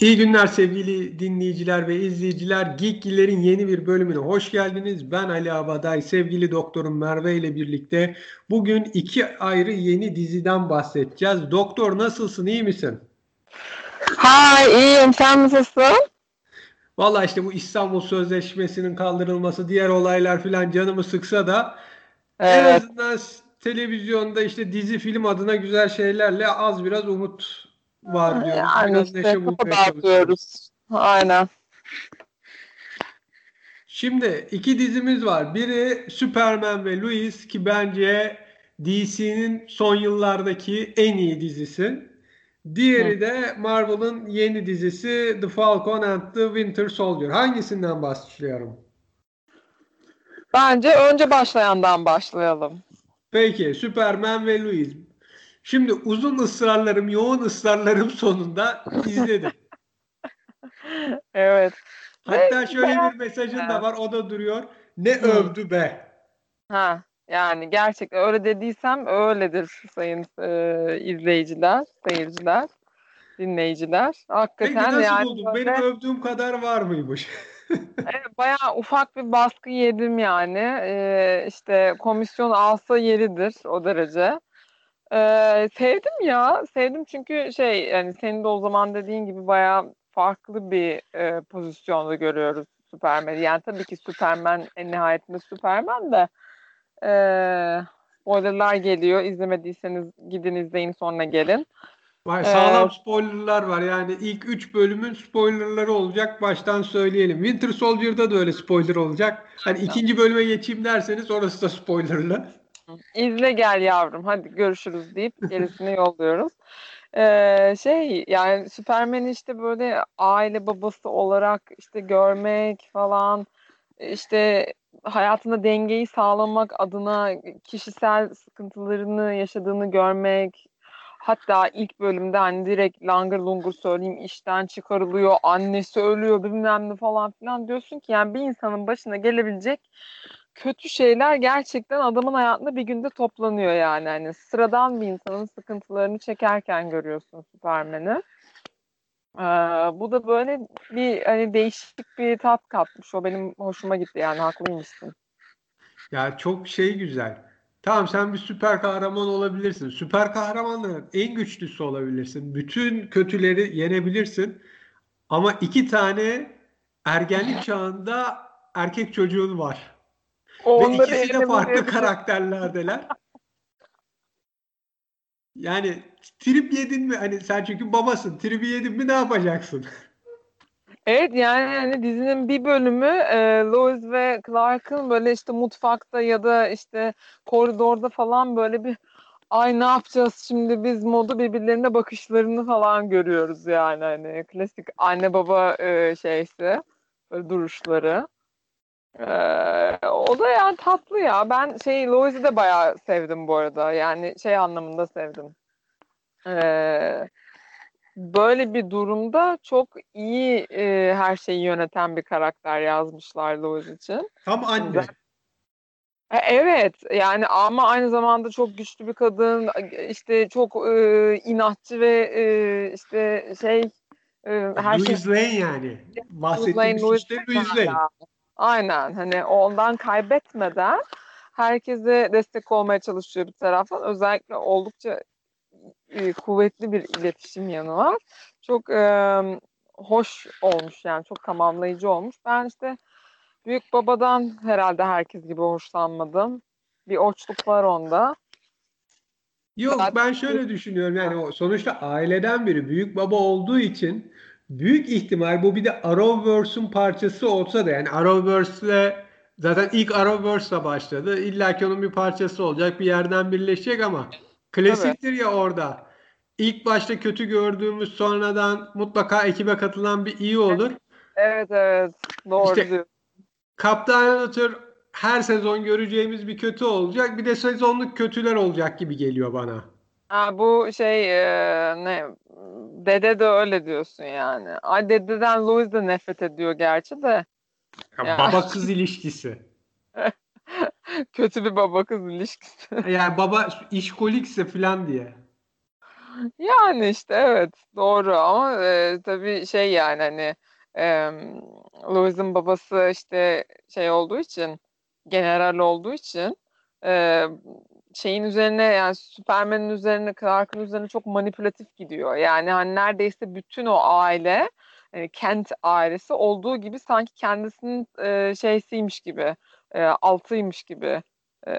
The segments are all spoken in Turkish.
İyi günler sevgili dinleyiciler ve izleyiciler. Geekgiller'in yeni bir bölümüne hoş geldiniz. Ben Ali Abaday, sevgili doktorum Merve ile birlikte bugün iki ayrı yeni diziden bahsedeceğiz. Doktor nasılsın, iyi misin? Ha iyiyim, sen nasılsın? Valla işte bu İstanbul Sözleşmesi'nin kaldırılması, diğer olaylar filan canımı sıksa da evet. en azından televizyonda işte dizi film adına güzel şeylerle az biraz umut var diyoruz. Yani Biraz işte kafa dağıtıyoruz. Aynen. Şimdi iki dizimiz var. Biri Superman ve Louis ki bence DC'nin son yıllardaki en iyi dizisi. Diğeri Hı. de Marvel'ın yeni dizisi The Falcon and the Winter Soldier. Hangisinden başlıyorum? Bence önce başlayandan başlayalım. Peki Superman ve Louis. Şimdi uzun ısrarlarım, yoğun ısrarlarım sonunda izledim. evet. Hatta şöyle bir mesajın da var, o da duruyor. Ne Hı. övdü be. Ha, yani gerçekten öyle dediysem öyledir sayın e, izleyiciler, seyirciler, dinleyiciler. Hakikaten Peki nasıl yani buldun? Böyle... Benim övdüğüm kadar var mıymış? evet, bayağı ufak bir baskı yedim yani. Ee, işte komisyon alsa yeridir o derece. Ee, sevdim ya. Sevdim çünkü şey yani senin de o zaman dediğin gibi bayağı farklı bir e, pozisyonda görüyoruz Superman'i. Yani tabii ki Superman en nihayetinde Superman de e, spoilerlar geliyor. İzlemediyseniz gidin izleyin sonra gelin. Var, sağlam ee, spoilerlar var. Yani ilk 3 bölümün spoilerları olacak. Baştan söyleyelim. Winter Soldier'da da öyle spoiler olacak. Hani ikinci bölüme geçeyim derseniz orası da spoilerlı. İzle gel yavrum hadi görüşürüz deyip gerisini yolluyoruz. Ee, şey yani Superman işte böyle aile babası olarak işte görmek falan işte hayatında dengeyi sağlamak adına kişisel sıkıntılarını yaşadığını görmek hatta ilk bölümde hani direkt langır lungur söyleyeyim işten çıkarılıyor annesi ölüyor bilmem ne falan filan diyorsun ki yani bir insanın başına gelebilecek kötü şeyler gerçekten adamın hayatında bir günde toplanıyor yani. Hani sıradan bir insanın sıkıntılarını çekerken görüyorsun Superman'i. Ee, bu da böyle bir hani değişik bir tat katmış. O benim hoşuma gitti yani haklıymışsın. Ya çok şey güzel. Tamam sen bir süper kahraman olabilirsin. Süper kahramanların en güçlüsü olabilirsin. Bütün kötüleri yenebilirsin. Ama iki tane ergenlik çağında erkek çocuğun var. Onları Ve ikisi de farklı karakterlerdeler. yani trip yedin mi? Hani sen çünkü babasın. Trip yedin mi ne yapacaksın? Evet yani hani dizinin bir bölümü e, Lois ve Clark'ın böyle işte mutfakta ya da işte koridorda falan böyle bir ay ne yapacağız şimdi biz modu birbirlerine bakışlarını falan görüyoruz yani hani klasik anne baba e, şeysi böyle duruşları. Ee, o da yani tatlı ya. Ben şey Lois'i de bayağı sevdim bu arada. Yani şey anlamında sevdim. Ee, böyle bir durumda çok iyi e, her şeyi yöneten bir karakter yazmışlar Lois için. Tam anne. E, evet yani ama aynı zamanda çok güçlü bir kadın işte çok e, inatçı ve e, işte şey e, her Louis şey... Lane yani. Bahsettiğimiz işte Louis Lane. Aynen hani ondan kaybetmeden herkese destek olmaya çalışıyor bir taraftan. Özellikle oldukça e, kuvvetli bir iletişim yanı var. Çok e, hoş olmuş yani çok tamamlayıcı olmuş. Ben işte büyük babadan herhalde herkes gibi hoşlanmadım. Bir oçluk var onda. Yok ben şöyle düşünüyorum yani sonuçta aileden biri büyük baba olduğu için büyük ihtimal bu bir de Arrowverse'un parçası olsa da yani Arrowverse'le zaten ilk Arrowverse'la başladı. İlla ki onun bir parçası olacak. Bir yerden birleşecek ama klasiktir evet. ya orada. İlk başta kötü gördüğümüz sonradan mutlaka ekibe katılan bir iyi olur. Evet evet. Doğru işte, diyorsun. Kaptan Luther her sezon göreceğimiz bir kötü olacak. Bir de sezonluk kötüler olacak gibi geliyor bana. Ha, bu şey e, ne dede de öyle diyorsun yani. Ay dededen Louis de nefret ediyor gerçi de. Ya, Baba kız ilişkisi. Kötü bir baba kız ilişkisi. Yani baba işkolikse falan diye. Yani işte evet doğru ama e, tabii şey yani hani e, Louis'in babası işte şey olduğu için general olduğu için e, şeyin üzerine yani Superman'in üzerine Clark'ın üzerine çok manipülatif gidiyor. Yani hani neredeyse bütün o aile e, Kent ailesi olduğu gibi sanki kendisinin e, şeysiymiş gibi e, altıymış gibi e,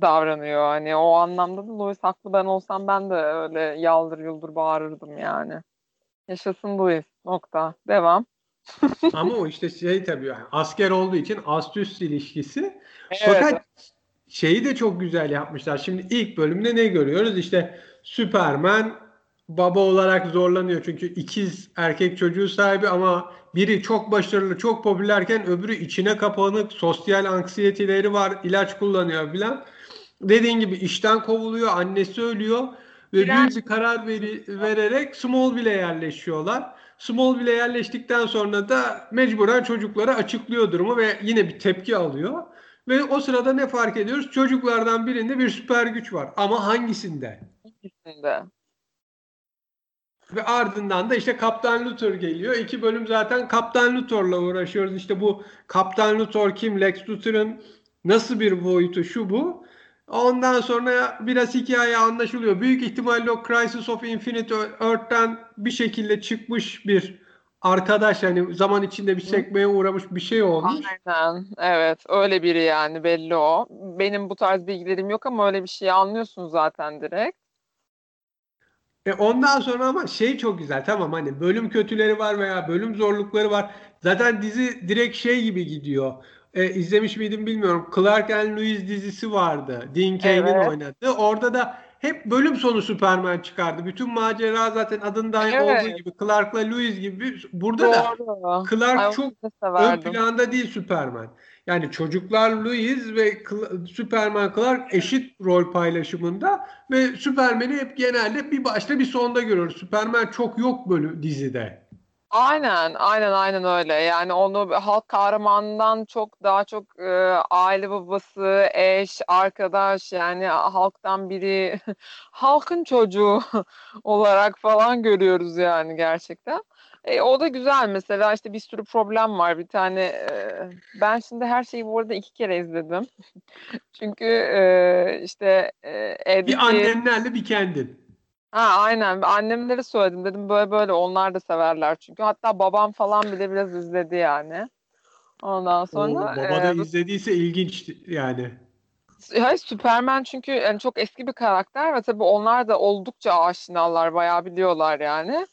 davranıyor. Hani o anlamda da Louis haklı ben olsam ben de öyle yaldır yuldur bağırırdım yani. Yaşasın Louis. Nokta. Devam. Ama o işte şey tabii yani asker olduğu için ast-üst ilişkisi. Evet. Fakat şeyi de çok güzel yapmışlar. Şimdi ilk bölümde ne görüyoruz? İşte Superman baba olarak zorlanıyor. Çünkü ikiz erkek çocuğu sahibi ama biri çok başarılı, çok popülerken öbürü içine kapanık, sosyal anksiyeteleri var, ilaç kullanıyor filan. Dediğin gibi işten kovuluyor, annesi ölüyor ve büyük bir karar veri, vererek Smallville'e yerleşiyorlar. Smallville'e yerleştikten sonra da mecburen çocuklara açıklıyor durumu ve yine bir tepki alıyor. Ve o sırada ne fark ediyoruz? Çocuklardan birinde bir süper güç var. Ama hangisinde? Hangisinde? Ve ardından da işte Kaptan Luthor geliyor. İki bölüm zaten Kaptan Luthor'la uğraşıyoruz. İşte bu Kaptan Luthor kim? Lex Luthor'ın nasıl bir boyutu şu bu. Ondan sonra biraz hikaye anlaşılıyor. Büyük ihtimalle o Crisis of Infinite Earth'ten bir şekilde çıkmış bir arkadaş yani zaman içinde bir sekmeye uğramış bir şey olmuş. Aynen. Evet. Öyle biri yani belli o. Benim bu tarz bilgilerim yok ama öyle bir şey anlıyorsun zaten direkt. E ondan sonra ama şey çok güzel tamam hani bölüm kötüleri var veya bölüm zorlukları var. Zaten dizi direkt şey gibi gidiyor. E, izlemiş miydim bilmiyorum. Clark and Lewis dizisi vardı. Dean Cain'in evet. oynadığı. Orada da hep bölüm sonu Superman çıkardı. Bütün macera zaten adından evet. olduğu gibi Clark'la Lewis gibi. Burada Doğru. da Clark Ay, çok ön planda değil Superman. Yani çocuklar Louis ve Superman Clark eşit rol paylaşımında ve Superman'i hep genelde bir başta bir sonda görüyoruz. Superman çok yok böyle dizide. Aynen, aynen, aynen öyle. Yani onu halk kahramanından çok daha çok e, aile babası, eş, arkadaş yani halktan biri, halkın çocuğu olarak falan görüyoruz yani gerçekten. E, o da güzel mesela işte bir sürü problem var bir tane e, ben şimdi her şeyi bu arada iki kere izledim çünkü e, işte e, evdeki... bir annenlerle bir kendin ha aynen annemlere söyledim dedim böyle böyle onlar da severler çünkü hatta babam falan bile biraz izledi yani ondan sonra Oo, baba da e, izlediyse ilginç yani Hayır, Superman çünkü yani çok eski bir karakter ve tabii onlar da oldukça aşinalar, bayağı biliyorlar yani.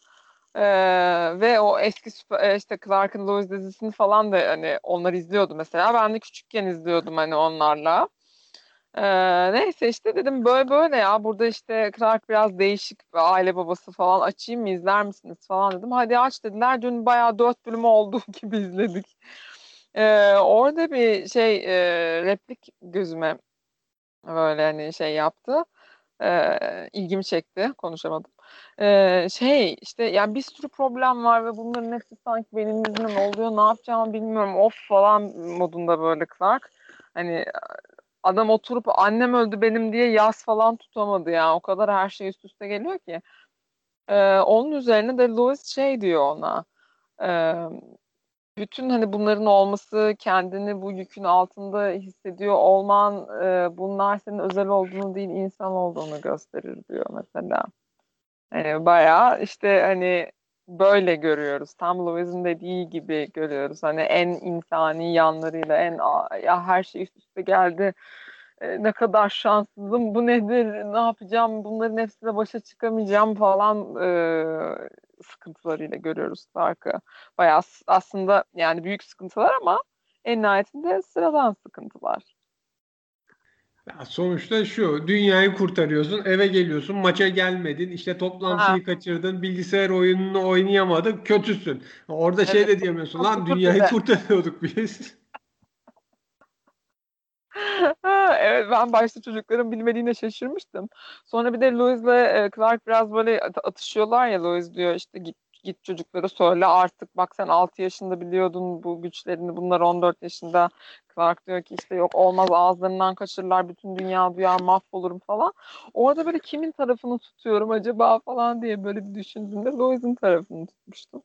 Ee, ve o eski işte Clark'ın Lois dizisini falan da hani onlar izliyordu mesela. Ben de küçükken izliyordum hani onlarla. Ee, neyse işte dedim böyle böyle ya burada işte Clark biraz değişik bir aile babası falan açayım mı izler misiniz falan dedim. Hadi aç dediler. Dün bayağı dört bölüm olduğu gibi izledik. Ee, orada bir şey e, replik gözüme böyle hani şey yaptı. Ee, ilgimi çekti. Konuşamadım. Ee, şey işte yani bir sürü problem var ve bunların hepsi sanki benim yüzümden oluyor. Ne yapacağımı bilmiyorum. Of falan modunda böyle Clark. Hani adam oturup annem öldü benim diye yaz falan tutamadı yani. O kadar her şey üst üste geliyor ki. Ee, onun üzerine de Louis şey diyor ona. E, bütün hani bunların olması, kendini bu yükün altında hissediyor olman, e, bunlar senin özel olduğunu değil insan olduğunu gösterir diyor mesela. Yani bayağı işte hani böyle görüyoruz. Tam Louis'in dediği gibi görüyoruz. Hani en insani yanlarıyla en ya her şey üst üste geldi. E, ne kadar şanssızım. Bu nedir? Ne yapacağım? Bunların hepsiyle başa çıkamayacağım falan e, sıkıntılarıyla görüyoruz Stark'ı. Bayağı aslında yani büyük sıkıntılar ama en nihayetinde sıradan sıkıntılar. Ya sonuçta şu, dünyayı kurtarıyorsun, eve geliyorsun, maça gelmedin, işte toplantıyı ha. kaçırdın, bilgisayar oyununu oynayamadın, kötüsün. Orada evet. şey de diyemiyorsun, lan dünyayı kurtarıyorduk biz. evet ben başta çocukların bilmediğine şaşırmıştım. Sonra bir de Louis'le e, Clark biraz böyle atışıyorlar ya Louis diyor işte git git çocuklara söyle artık bak sen 6 yaşında biliyordun bu güçlerini bunlar 14 yaşında Clark diyor ki işte yok olmaz ağızlarından kaçırırlar bütün dünya duyar mahvolurum falan. Orada böyle kimin tarafını tutuyorum acaba falan diye böyle bir düşündüğümde Lois'in tarafını tutmuştum.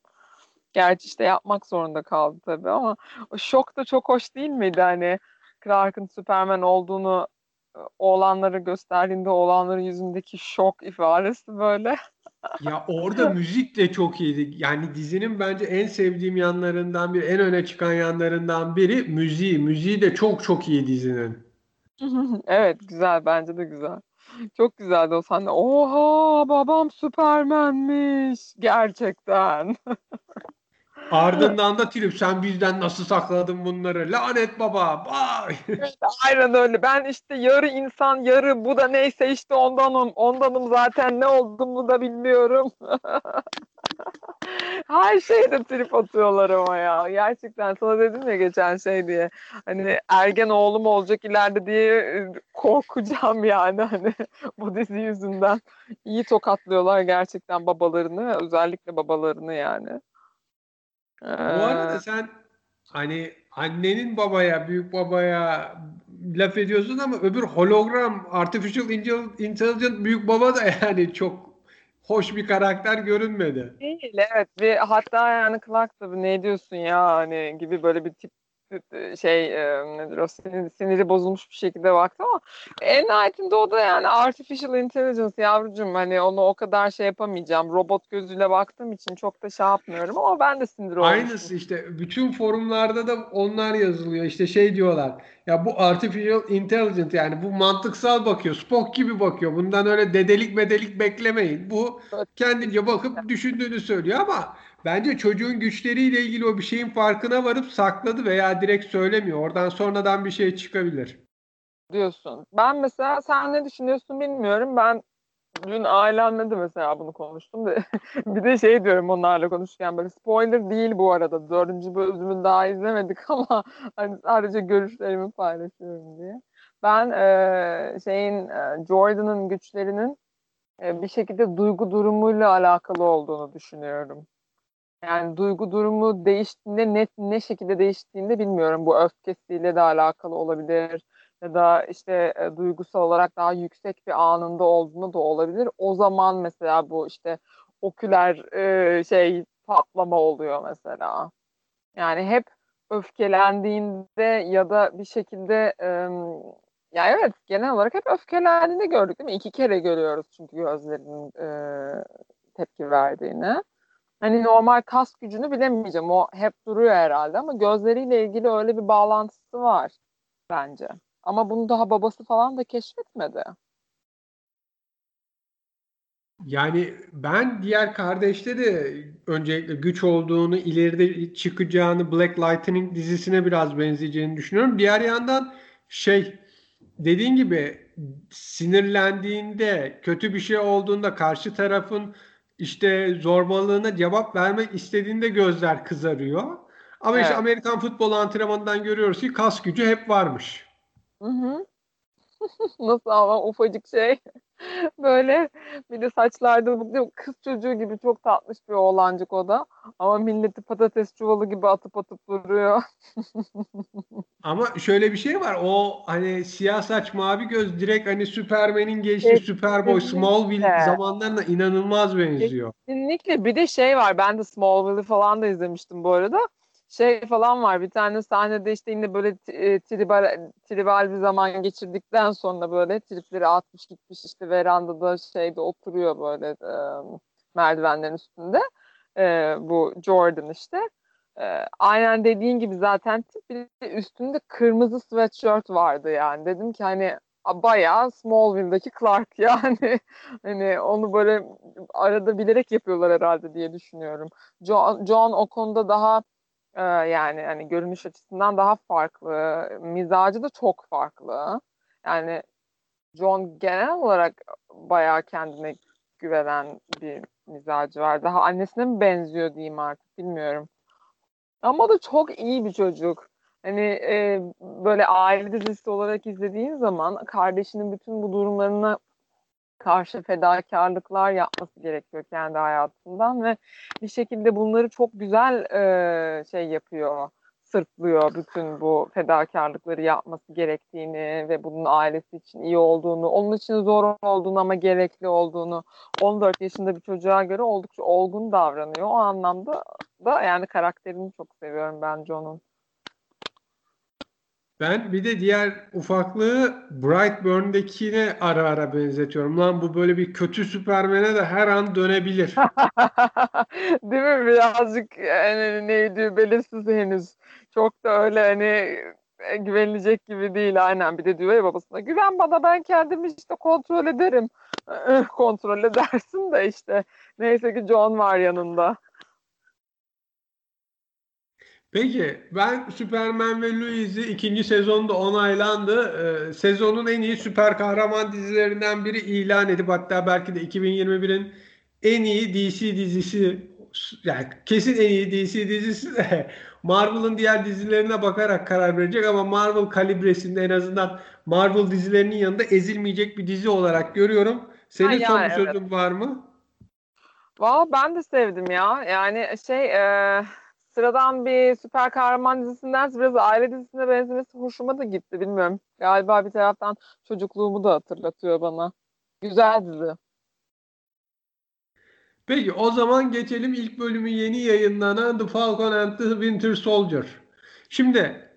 Gerçi işte yapmak zorunda kaldı tabii ama o şok da çok hoş değil miydi hani Clark'ın Superman olduğunu oğlanları gösterdiğinde oğlanların yüzündeki şok ifadesi böyle. Ya orada müzik de çok iyiydi. Yani dizinin bence en sevdiğim yanlarından biri, en öne çıkan yanlarından biri müziği. Müziği de çok çok iyi dizinin. evet güzel bence de güzel. Çok güzeldi o sahne. Oha babam Süpermenmiş gerçekten. Ardından da trip sen bizden nasıl sakladın bunları? Lanet baba. Bay. Evet, aynen öyle. Ben işte yarı insan yarı bu da neyse işte ondanım. Ondanım zaten ne olduğumu da bilmiyorum. Her şeyde trip atıyorlar ama ya. Gerçekten sana dedim ya geçen şey diye. Hani ergen oğlum olacak ileride diye e, korkacağım yani hani bu dizi yüzünden. İyi tokatlıyorlar gerçekten babalarını özellikle babalarını yani. Bu arada sen hani annenin babaya, büyük babaya laf ediyorsun ama öbür hologram, artificial intelligence büyük baba da yani çok hoş bir karakter görünmedi. Değil evet ve hatta yani Clark tabii ne diyorsun ya hani gibi böyle bir tip şey nedir o siniri, siniri bozulmuş bir şekilde baktı ama en nihayetinde o da yani artificial intelligence yavrucum hani onu o kadar şey yapamayacağım robot gözüyle baktığım için çok da şey yapmıyorum ama ben de sinir olmuştum. Aynısı işte bütün forumlarda da onlar yazılıyor işte şey diyorlar ya bu artificial intelligence yani bu mantıksal bakıyor Spock gibi bakıyor bundan öyle dedelik medelik beklemeyin bu kendince bakıp düşündüğünü söylüyor ama Bence çocuğun güçleriyle ilgili o bir şeyin farkına varıp sakladı veya direkt söylemiyor. Oradan sonradan bir şey çıkabilir. Diyorsun. Ben mesela sen ne düşünüyorsun bilmiyorum. Ben dün ailemle de mesela bunu konuştum. Da. bir de şey diyorum onlarla konuşurken böyle spoiler değil bu arada. Dördüncü bölümünü daha izlemedik ama hani sadece görüşlerimi paylaşıyorum diye. Ben e, şeyin e, Jordan'ın güçlerinin e, bir şekilde duygu durumuyla alakalı olduğunu düşünüyorum. Yani duygu durumu değiştiğinde ne, ne şekilde değiştiğinde bilmiyorum. Bu öfkesiyle de alakalı olabilir ya da işte e, duygusal olarak daha yüksek bir anında olduğunu da olabilir. O zaman mesela bu işte oküler e, şey patlama oluyor mesela. Yani hep öfkelendiğinde ya da bir şekilde e, ya evet genel olarak hep öfkelendiğinde gördük değil mi? İki kere görüyoruz çünkü gözlerinin e, tepki verdiğini. Hani normal kas gücünü bilemeyeceğim. O hep duruyor herhalde ama gözleriyle ilgili öyle bir bağlantısı var bence. Ama bunu daha babası falan da keşfetmedi. Yani ben diğer kardeşte de öncelikle güç olduğunu, ileride çıkacağını Black Lightning dizisine biraz benzeyeceğini düşünüyorum. Diğer yandan şey dediğin gibi sinirlendiğinde, kötü bir şey olduğunda karşı tarafın işte zorbalığına cevap vermek istediğinde gözler kızarıyor. Ama evet. işte Amerikan futbol antrenmanından görüyoruz ki kas gücü hep varmış. Hı hı. Nasıl ama ufacık şey. Böyle bir de saçlarda bu kız çocuğu gibi çok tatlış bir oğlancık o da. Ama milleti patates çuvalı gibi atıp atıp duruyor. Ama şöyle bir şey var. O hani siyah saç mavi göz direkt hani Superman'in geçtiği Superboy Smallville zamanlarına inanılmaz benziyor. Kesinlikle. Bir de şey var. Ben de Smallville'i falan da izlemiştim bu arada şey falan var. Bir tane sahnede işte yine böyle e, tribal, tribal bir zaman geçirdikten sonra böyle tripleri atmış gitmiş işte verandada şeyde oturuyor böyle e, merdivenlerin üstünde. E, bu Jordan işte. E, aynen dediğin gibi zaten bir üstünde kırmızı sweatshirt vardı yani. Dedim ki hani bayağı Smallville'daki Clark yani. Hani onu böyle arada bilerek yapıyorlar herhalde diye düşünüyorum. John, John o konuda daha ee, yani hani görünüş açısından daha farklı. Mizacı da çok farklı. Yani John genel olarak bayağı kendine güvenen bir mizacı var. Daha annesine mi benziyor diyeyim artık bilmiyorum. Ama da çok iyi bir çocuk. Hani e, böyle aile dizisi olarak izlediğin zaman kardeşinin bütün bu durumlarına karşı fedakarlıklar yapması gerekiyor kendi hayatından ve bir şekilde bunları çok güzel e, şey yapıyor sırtlıyor bütün bu fedakarlıkları yapması gerektiğini ve bunun ailesi için iyi olduğunu, onun için zor olduğunu ama gerekli olduğunu 14 yaşında bir çocuğa göre oldukça olgun davranıyor. O anlamda da yani karakterini çok seviyorum ben John'un. Ben bir de diğer ufaklığı Brightburn'dakine ara ara benzetiyorum. Lan bu böyle bir kötü Süpermen'e de her an dönebilir. Değil mi? Birazcık yani neydi belirsiz henüz. Çok da öyle hani e, güvenilecek gibi değil aynen. Bir de diyor ya babasına güven bana ben kendimi işte kontrol ederim. kontrol edersin de işte. Neyse ki John var yanında. Peki ben Superman ve Louis'i ikinci sezonda onaylandı. Ee, sezonun en iyi süper kahraman dizilerinden biri ilan edip hatta belki de 2021'in en iyi DC dizisi yani kesin en iyi DC dizisi de Marvel'ın diğer dizilerine bakarak karar verecek ama Marvel kalibresinde en azından Marvel dizilerinin yanında ezilmeyecek bir dizi olarak görüyorum. Senin ha, son bir sözün evet. var mı? Valla ben de sevdim ya. Yani şey e, sıradan bir süper kahraman dizisinden biraz aile dizisine benzemesi hoşuma da gitti bilmiyorum. Galiba bir taraftan çocukluğumu da hatırlatıyor bana. Güzel dizi. Peki o zaman geçelim ilk bölümü yeni yayınlanan The Falcon and the Winter Soldier. Şimdi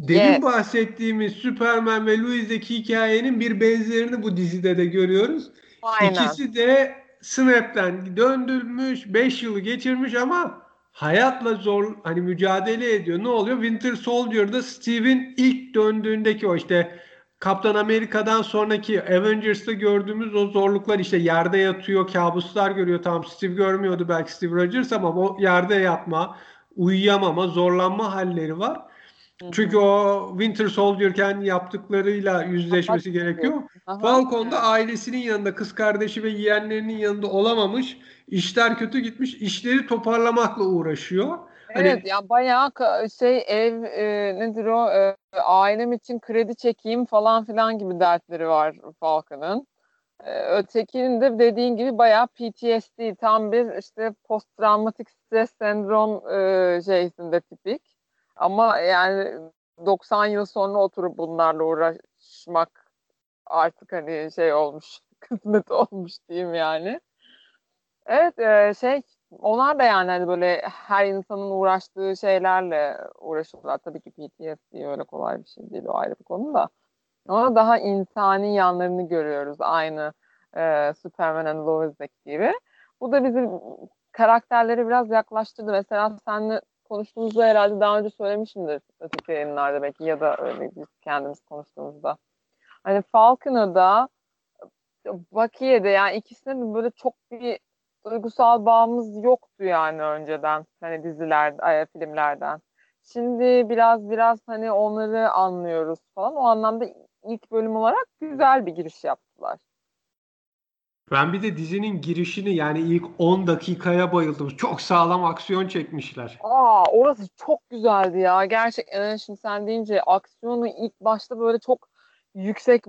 demin yes. bahsettiğimiz Superman ve Louis'deki hikayenin bir benzerini bu dizide de görüyoruz. Aynen. İkisi de Snap'ten döndürmüş, 5 yılı geçirmiş ama hayatla zor hani mücadele ediyor. Ne oluyor? Winter Soldier'da Steve'in ilk döndüğündeki o işte Kaptan Amerika'dan sonraki Avengers'ta gördüğümüz o zorluklar işte yerde yatıyor, kabuslar görüyor. Tamam Steve görmüyordu belki Steve Rogers ama o yerde yatma, uyuyamama, zorlanma halleri var. Çünkü o Winter Soldier'ken yaptıklarıyla yüzleşmesi gerekiyor. Falcon da ailesinin yanında, kız kardeşi ve yeğenlerinin yanında olamamış. İşler kötü gitmiş. İşleri toparlamakla uğraşıyor. Hani evet hani, ya bayağı şey ev e, nedir o e, ailem için kredi çekeyim falan filan gibi dertleri var Falcon'ın. E, ötekinin de dediğin gibi bayağı PTSD tam bir işte post travmatik stres sendrom e, şeysinde tipik. Ama yani 90 yıl sonra oturup bunlarla uğraşmak artık hani şey olmuş kısmet olmuş diyeyim yani. Evet e, şey onlar da yani hani böyle her insanın uğraştığı şeylerle uğraşıyorlar. Tabii ki PTSD öyle kolay bir şey değil o ayrı bir konu da. Ama daha insani yanlarını görüyoruz aynı e, Superman and Lois'deki gibi. Bu da bizim karakterleri biraz yaklaştırdı. Mesela seninle konuştuğumuzda herhalde daha önce söylemişimdir öteki yayınlarda belki ya da öyle biz kendimiz konuştuğumuzda. Hani Falcon'ı da Bucky'ye yani ikisine de böyle çok bir duygusal bağımız yoktu yani önceden hani diziler, filmlerden. Şimdi biraz biraz hani onları anlıyoruz falan. O anlamda ilk bölüm olarak güzel bir giriş yaptılar. Ben bir de dizinin girişini yani ilk 10 dakikaya bayıldım. Çok sağlam aksiyon çekmişler. Aa orası çok güzeldi ya. Gerçekten şimdi sen deyince aksiyonu ilk başta böyle çok yüksek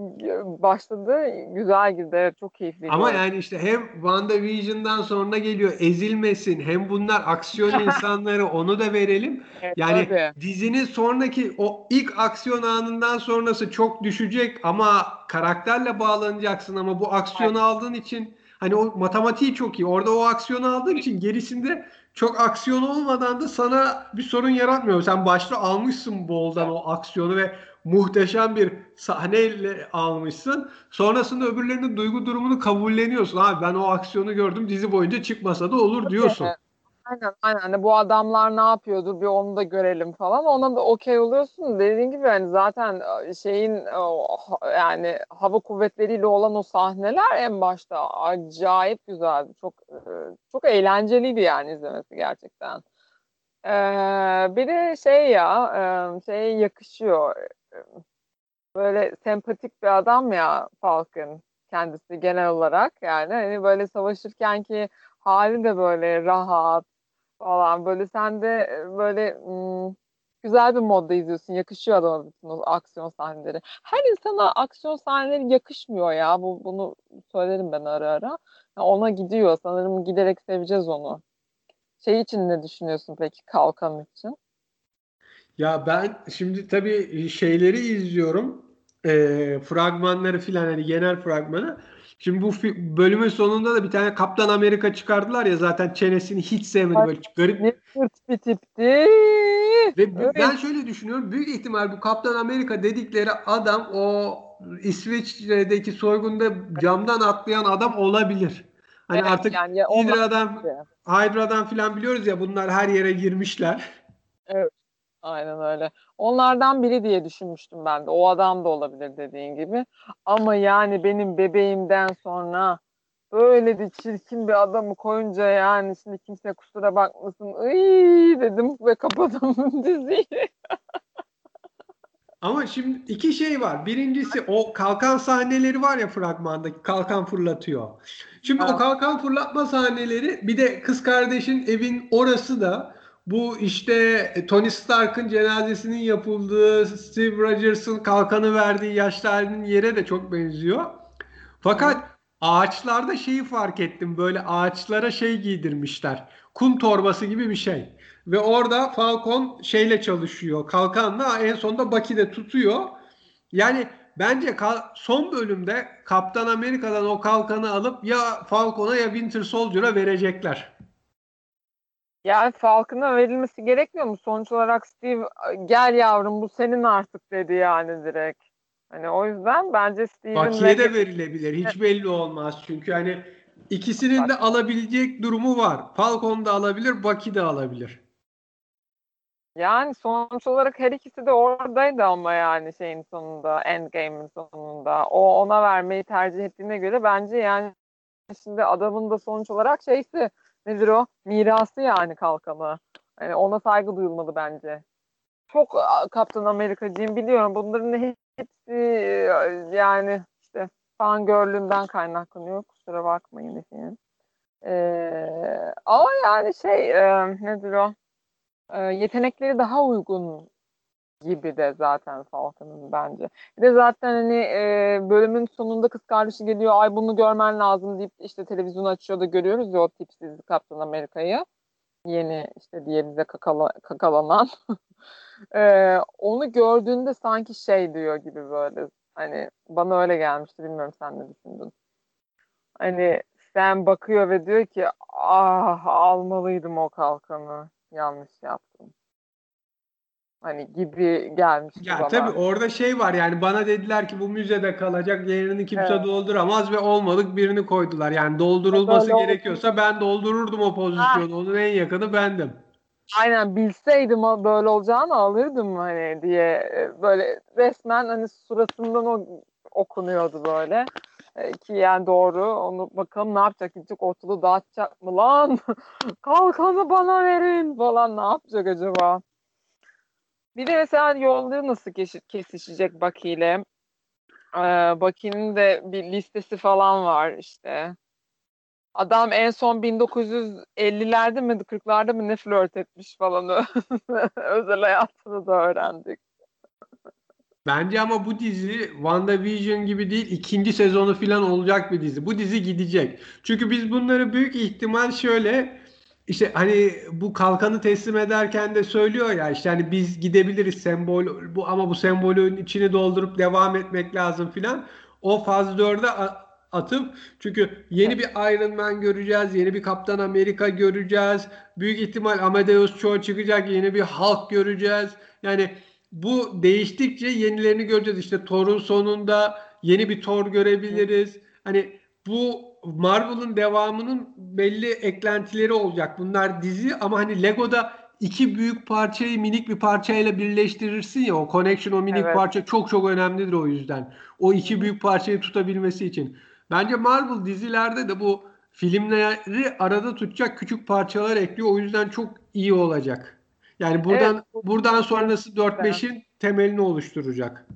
başladı. Güzel girdi. Evet, çok keyifli. Ama yani işte hem WandaVision'dan sonra geliyor ezilmesin. Hem bunlar aksiyon insanları onu da verelim. Evet, yani tabii. dizinin sonraki o ilk aksiyon anından sonrası çok düşecek ama karakterle bağlanacaksın ama bu aksiyonu evet. aldığın için hani o matematiği çok iyi. Orada o aksiyonu aldığın için gerisinde çok aksiyon olmadan da sana bir sorun yaratmıyor. Sen başta almışsın boldan o aksiyonu ve muhteşem bir sahneyle almışsın. Sonrasında öbürlerinin duygu durumunu kabulleniyorsun. Abi ben o aksiyonu gördüm dizi boyunca çıkmasa da olur diyorsun. Aynen aynen. Hani bu adamlar ne yapıyordur bir onu da görelim falan. Ona da okey oluyorsun. Dediğin gibi hani zaten e, şeyin yani hava kuvvetleriyle olan o sahneler en başta acayip güzeldi. Çok e, çok eğlenceliydi yani izlemesi gerçekten. Ee, bir de şey ya e, şey yakışıyor böyle sempatik bir adam ya Falcon kendisi genel olarak yani hani böyle savaşırken ki hali de böyle rahat falan böyle sen de böyle güzel bir modda izliyorsun. Yakışıyor adama bütün o aksiyon sahneleri. Her insana aksiyon sahneleri yakışmıyor ya. Bu bunu söylerim ben ara ara. Yani ona gidiyor. Sanırım giderek seveceğiz onu. Şey için ne düşünüyorsun peki Kalkan için? Ya ben şimdi tabii şeyleri izliyorum. E, fragmanları filan hani genel fragmanı. Şimdi bu bölümün sonunda da bir tane Kaptan Amerika çıkardılar ya zaten çenesini hiç sevmedim. Böyle garip. Ne sırt bir tipti. Ve evet. ben şöyle düşünüyorum. Büyük ihtimal bu Kaptan Amerika dedikleri adam o İsviçre'deki soygunda camdan atlayan adam olabilir. Hani evet, artık yani Hydra'dan, Hydra'dan filan biliyoruz ya bunlar her yere girmişler. Evet. Aynen öyle. Onlardan biri diye düşünmüştüm ben de. O adam da olabilir dediğin gibi. Ama yani benim bebeğimden sonra böyle de çirkin bir adamı koyunca yani şimdi kimse kusura bakmasın. Iy dedim ve kapadım diziyi. Ama şimdi iki şey var. Birincisi o kalkan sahneleri var ya fragmandaki kalkan fırlatıyor. Şimdi evet. o kalkan fırlatma sahneleri bir de kız kardeşin evin orası da bu işte e, Tony Stark'ın cenazesinin yapıldığı Steve Rogers'ın kalkanı verdiği yaşlı yere de çok benziyor. Fakat ağaçlarda şeyi fark ettim. Böyle ağaçlara şey giydirmişler. Kum torbası gibi bir şey. Ve orada Falcon şeyle çalışıyor. Kalkanla en sonunda Bucky tutuyor. Yani bence son bölümde Kaptan Amerika'dan o kalkanı alıp ya Falcon'a ya Winter Soldier'a verecekler. Yani Falcon'a verilmesi gerekmiyor mu? Sonuç olarak Steve gel yavrum bu senin artık dedi yani direkt. Hani o yüzden bence Steve'in... Bucky'ye de verilebilir. Hiç belli olmaz. Çünkü hani ikisinin de alabilecek durumu var. Falcon da alabilir, Bucky de alabilir. Yani sonuç olarak her ikisi de oradaydı ama yani şeyin sonunda, Endgame'in sonunda. O ona vermeyi tercih ettiğine göre bence yani şimdi adamın da sonuç olarak şeysi nedir o? Mirası yani kalkanı. Yani ona saygı duyulmalı bence. Çok Kaptan Amerikacıyım biliyorum. Bunların hepsi yani işte fan görlüğümden kaynaklanıyor. Kusura bakmayın efendim. Ee, ama yani şey e, nedir o? E, yetenekleri daha uygun gibi de zaten Falcon'ın bence. Bir de zaten hani e, bölümün sonunda kız kardeşi geliyor ay bunu görmen lazım deyip işte televizyon açıyor da görüyoruz ya o tipsiz Kaptan Amerika'yı. Yeni işte diye bize kakala, kakalanan. e, onu gördüğünde sanki şey diyor gibi böyle hani bana öyle gelmişti bilmiyorum sen ne düşündün. Hani sen bakıyor ve diyor ki ah almalıydım o kalkanı yanlış yaptım hani gibi gelmişti ya bana. Tabii orada şey var yani bana dediler ki bu müzede kalacak yerini kimse evet. dolduramaz ve olmadık birini koydular. Yani doldurulması Böyle gerekiyorsa oldu. ben doldururdum o pozisyonu. Ha. Onun en yakını bendim. Aynen bilseydim böyle olacağını alırdım hani diye e, böyle resmen hani suratından o okunuyordu böyle e, ki yani doğru onu bakalım ne yapacak gidecek ortalığı dağıtacak mı lan kalkanı bana verin falan ne yapacak acaba bir de mesela yolları nasıl kesişecek Baki ile? Ee, Baki'nin de bir listesi falan var işte. Adam en son 1950'lerde mi 40'larda mı ne flört etmiş falan özel hayatını da öğrendik. Bence ama bu dizi WandaVision gibi değil ikinci sezonu falan olacak bir dizi. Bu dizi gidecek. Çünkü biz bunları büyük ihtimal şöyle işte hani bu kalkanı teslim ederken de söylüyor ya işte hani biz gidebiliriz sembol bu ama bu sembolün içini doldurup devam etmek lazım filan. O faz 4'e atıp çünkü yeni bir Iron Man göreceğiz, yeni bir Kaptan Amerika göreceğiz. Büyük ihtimal Amadeus Cho çıkacak, yeni bir Hulk göreceğiz. Yani bu değiştikçe yenilerini göreceğiz. İşte Thor'un sonunda yeni bir Thor görebiliriz. Hani bu Marvel'ın devamının belli eklentileri olacak. Bunlar dizi ama hani Lego'da iki büyük parçayı minik bir parçayla birleştirirsin ya o connection o minik evet. parça çok çok önemlidir o yüzden. O iki büyük parçayı tutabilmesi için. Bence Marvel dizilerde de bu filmleri arada tutacak küçük parçalar ekliyor. O yüzden çok iyi olacak. Yani buradan evet. buradan sonrası 4-5'in temelini oluşturacak.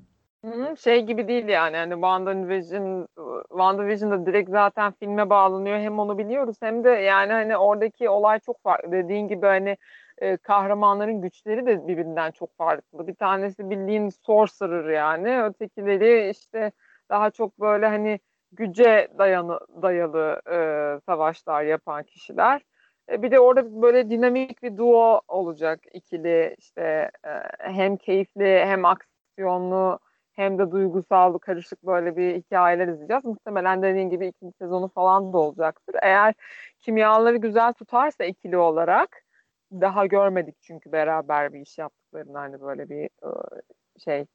Şey gibi değil yani hani WandaVision WandaVision'da direkt zaten filme bağlanıyor hem onu biliyoruz hem de yani hani oradaki olay çok farklı dediğin gibi hani e, kahramanların güçleri de birbirinden çok farklı. Bir tanesi bildiğin sorcerer yani. Ötekileri işte daha çok böyle hani güce dayanı, dayalı e, savaşlar yapan kişiler. E, bir de orada böyle dinamik bir duo olacak ikili işte hem keyifli hem aksiyonlu hem de duygusal karışık böyle bir hikayeler izleyeceğiz. Muhtemelen dediğin gibi ikinci sezonu falan da olacaktır. Eğer kimyaları güzel tutarsa ikili olarak daha görmedik çünkü beraber bir iş yaptıklarını hani böyle bir şey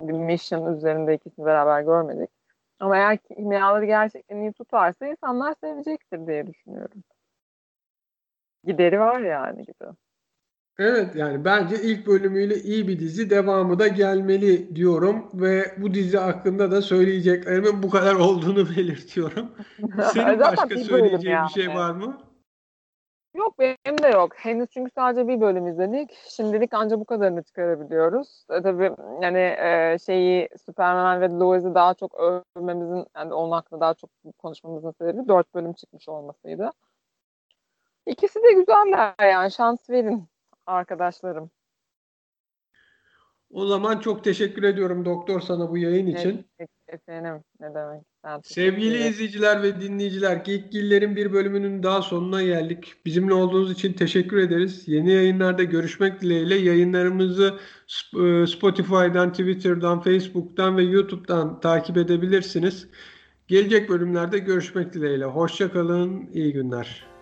bir mission üzerinde ikisini beraber görmedik. Ama eğer kimyaları gerçekten iyi tutarsa insanlar sevecektir diye düşünüyorum. Gideri var yani gibi. Evet yani bence ilk bölümüyle iyi bir dizi devamı da gelmeli diyorum ve bu dizi hakkında da söyleyeceklerimin bu kadar olduğunu belirtiyorum. Senin başka söyleyeceğin yani. bir şey var mı? Yok benim de yok. Henüz çünkü sadece bir bölüm izledik. Şimdilik ancak bu kadarını çıkarabiliyoruz. E, tabii yani e, şeyi Superman ve Lois'i daha çok övmemizin yani onun hakkında daha çok konuşmamızın sebebi dört bölüm çıkmış olmasıydı. İkisi de güzeller yani şans verin arkadaşlarım. O zaman çok teşekkür ediyorum doktor sana bu yayın için. Evet, efendim ne demek. Ben Sevgili izleyiciler ve dinleyiciler Geekgiller'in bir bölümünün daha sonuna geldik. Bizimle olduğunuz için teşekkür ederiz. Yeni yayınlarda görüşmek dileğiyle yayınlarımızı e, Spotify'dan, Twitter'dan, Facebook'tan ve YouTube'dan takip edebilirsiniz. Gelecek bölümlerde görüşmek dileğiyle. Hoşçakalın, iyi günler.